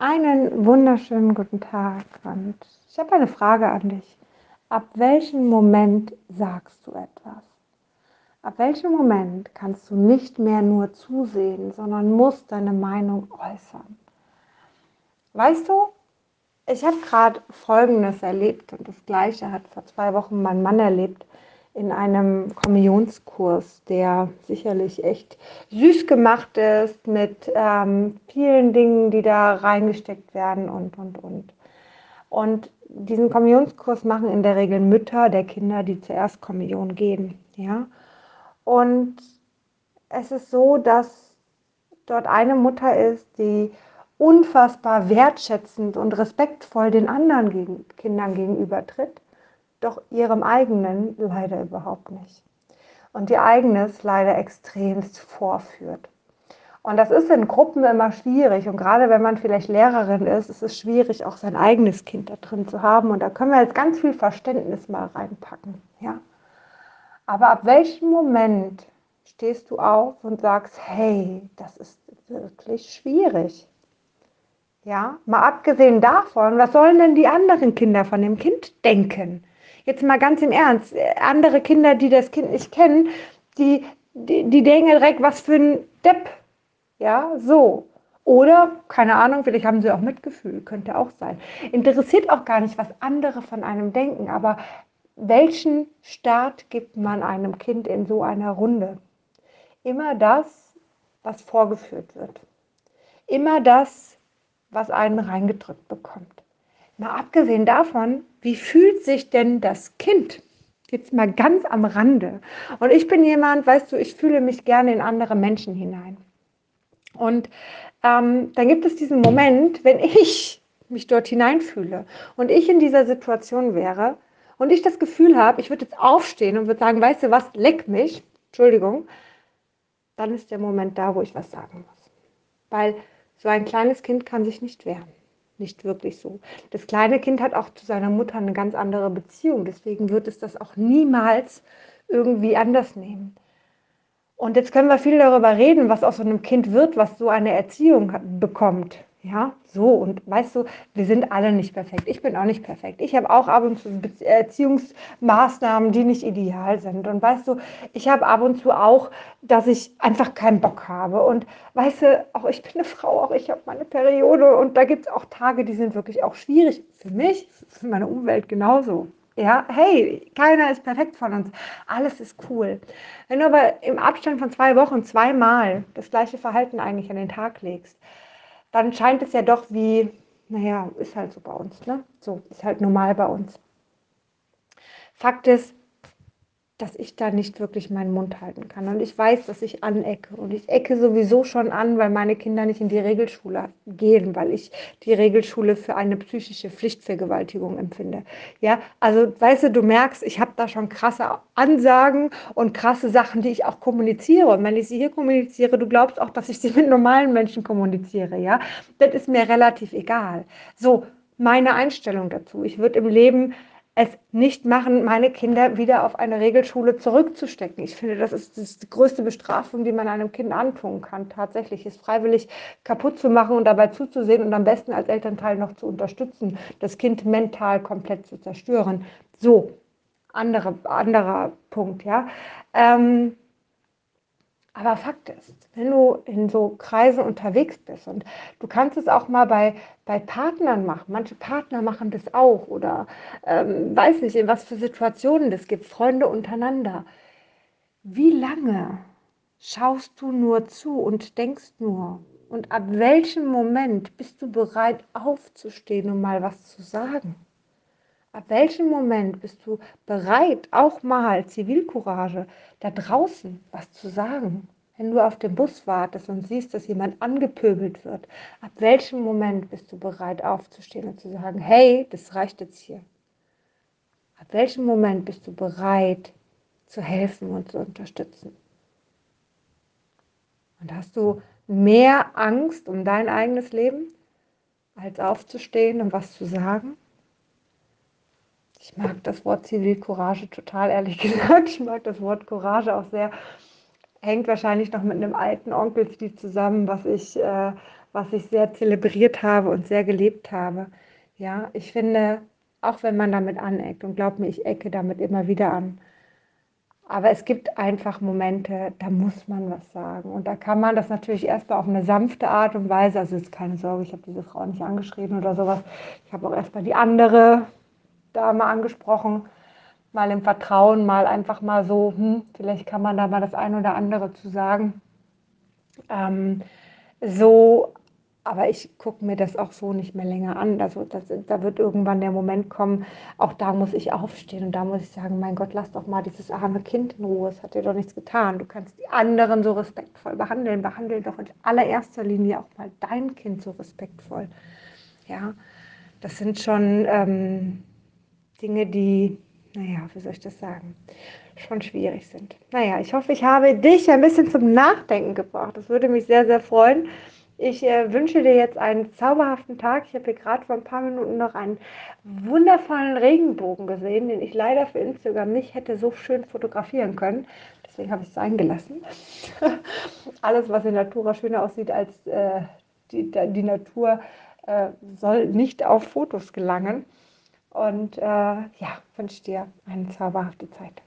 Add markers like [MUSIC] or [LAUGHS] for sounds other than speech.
Einen wunderschönen guten Tag und ich habe eine Frage an dich. Ab welchem Moment sagst du etwas? Ab welchem Moment kannst du nicht mehr nur zusehen, sondern musst deine Meinung äußern? Weißt du, ich habe gerade Folgendes erlebt und das Gleiche hat vor zwei Wochen mein Mann erlebt in einem Kommunionskurs, der sicherlich echt süß gemacht ist mit ähm, vielen Dingen, die da reingesteckt werden und, und, und. Und diesen Kommunionskurs machen in der Regel Mütter der Kinder, die zuerst Kommunion gehen. Ja? Und es ist so, dass dort eine Mutter ist, die unfassbar wertschätzend und respektvoll den anderen gegen, Kindern gegenüber tritt doch ihrem eigenen leider überhaupt nicht. Und ihr eigenes leider extremst vorführt. Und das ist in Gruppen immer schwierig. Und gerade wenn man vielleicht Lehrerin ist, ist es schwierig, auch sein eigenes Kind da drin zu haben. Und da können wir jetzt ganz viel Verständnis mal reinpacken. Ja? Aber ab welchem Moment stehst du auf und sagst, hey, das ist wirklich schwierig? Ja, mal abgesehen davon, was sollen denn die anderen Kinder von dem Kind denken? Jetzt mal ganz im Ernst, andere Kinder, die das Kind nicht kennen, die, die, die denken direkt, was für ein Depp. Ja, so. Oder, keine Ahnung, vielleicht haben sie auch Mitgefühl, könnte auch sein. Interessiert auch gar nicht, was andere von einem denken, aber welchen Start gibt man einem Kind in so einer Runde? Immer das, was vorgeführt wird. Immer das, was einen reingedrückt bekommt. Mal abgesehen davon, wie fühlt sich denn das Kind? Jetzt mal ganz am Rande. Und ich bin jemand, weißt du, ich fühle mich gerne in andere Menschen hinein. Und ähm, dann gibt es diesen Moment, wenn ich mich dort hineinfühle und ich in dieser Situation wäre und ich das Gefühl habe, ich würde jetzt aufstehen und würde sagen, weißt du was, leck mich, Entschuldigung, dann ist der Moment da, wo ich was sagen muss. Weil so ein kleines Kind kann sich nicht wehren nicht wirklich so. Das kleine Kind hat auch zu seiner Mutter eine ganz andere Beziehung. Deswegen wird es das auch niemals irgendwie anders nehmen. Und jetzt können wir viel darüber reden, was aus so einem Kind wird, was so eine Erziehung bekommt. Ja, so und weißt du, wir sind alle nicht perfekt. Ich bin auch nicht perfekt. Ich habe auch ab und zu Erziehungsmaßnahmen, die nicht ideal sind. Und weißt du, ich habe ab und zu auch, dass ich einfach keinen Bock habe. Und weißt du, auch ich bin eine Frau, auch ich habe meine Periode und da gibt es auch Tage, die sind wirklich auch schwierig für mich, für meine Umwelt genauso. Ja, hey, keiner ist perfekt von uns. Alles ist cool. Wenn du aber im Abstand von zwei Wochen zweimal das gleiche Verhalten eigentlich an den Tag legst, dann scheint es ja doch wie, naja, ist halt so bei uns, ne? So, ist halt normal bei uns. Fakt ist, dass ich da nicht wirklich meinen Mund halten kann. Und ich weiß, dass ich anecke. Und ich ecke sowieso schon an, weil meine Kinder nicht in die Regelschule gehen, weil ich die Regelschule für eine psychische Pflichtvergewaltigung empfinde. Ja, also weißt du, du merkst, ich habe da schon krasse Ansagen und krasse Sachen, die ich auch kommuniziere. Und wenn ich sie hier kommuniziere, du glaubst auch, dass ich sie [LAUGHS] mit normalen Menschen kommuniziere. Ja, das ist mir relativ egal. So, meine Einstellung dazu. Ich würde im Leben es nicht machen, meine Kinder wieder auf eine Regelschule zurückzustecken. Ich finde, das ist, die größte Bestrafung, die man einem Kind antun kann, tatsächlich, es freiwillig kaputt zu machen und dabei zuzusehen und am besten als Elternteil noch zu unterstützen, das Kind mental komplett zu zerstören. So, andere, anderer Punkt, ja. Ähm, aber Fakt ist, wenn du in so Kreisen unterwegs bist und du kannst es auch mal bei, bei Partnern machen, manche Partner machen das auch oder ähm, weiß nicht, in was für Situationen das gibt, Freunde untereinander. Wie lange schaust du nur zu und denkst nur? Und ab welchem Moment bist du bereit aufzustehen und mal was zu sagen? Ab welchem Moment bist du bereit, auch mal Zivilcourage, da draußen was zu sagen? Wenn du auf dem Bus wartest und siehst, dass jemand angepöbelt wird, ab welchem Moment bist du bereit aufzustehen und zu sagen, hey, das reicht jetzt hier? Ab welchem Moment bist du bereit zu helfen und zu unterstützen? Und hast du mehr Angst um dein eigenes Leben, als aufzustehen und was zu sagen? Ich mag das Wort Zivilcourage total, ehrlich [LAUGHS] gesagt. Ich mag das Wort Courage auch sehr. Hängt wahrscheinlich noch mit einem alten Onkelslied zusammen, was ich, äh, was ich sehr zelebriert habe und sehr gelebt habe. Ja, ich finde, auch wenn man damit aneckt, und glaub mir, ich ecke damit immer wieder an, aber es gibt einfach Momente, da muss man was sagen. Und da kann man das natürlich erstmal auf eine sanfte Art und Weise, also jetzt keine Sorge, ich habe diese Frau nicht angeschrieben oder sowas. Ich habe auch erstmal die andere Dame angesprochen, mal im Vertrauen, mal einfach mal so, hm, vielleicht kann man da mal das eine oder andere zu sagen. Ähm, so aber ich gucke mir das auch so nicht mehr länger an. Also das, da wird irgendwann der Moment kommen, auch da muss ich aufstehen und da muss ich sagen, mein Gott, lass doch mal dieses arme Kind in Ruhe, es hat dir doch nichts getan. Du kannst die anderen so respektvoll behandeln. Behandle doch in allererster Linie auch mal dein Kind so respektvoll. Ja, das sind schon ähm, Dinge, die, naja, wie soll ich das sagen, schon schwierig sind. Naja, ich hoffe, ich habe dich ein bisschen zum Nachdenken gebracht. Das würde mich sehr, sehr freuen. Ich äh, wünsche dir jetzt einen zauberhaften Tag. Ich habe hier gerade vor ein paar Minuten noch einen wundervollen Regenbogen gesehen, den ich leider für Instagram nicht hätte so schön fotografieren können. Deswegen habe ich es eingelassen. [LAUGHS] Alles, was in Natura schöner aussieht als äh, die, die, Natur, äh, soll nicht auf Fotos gelangen. Und äh, ja, wünsche dir eine zauberhafte Zeit.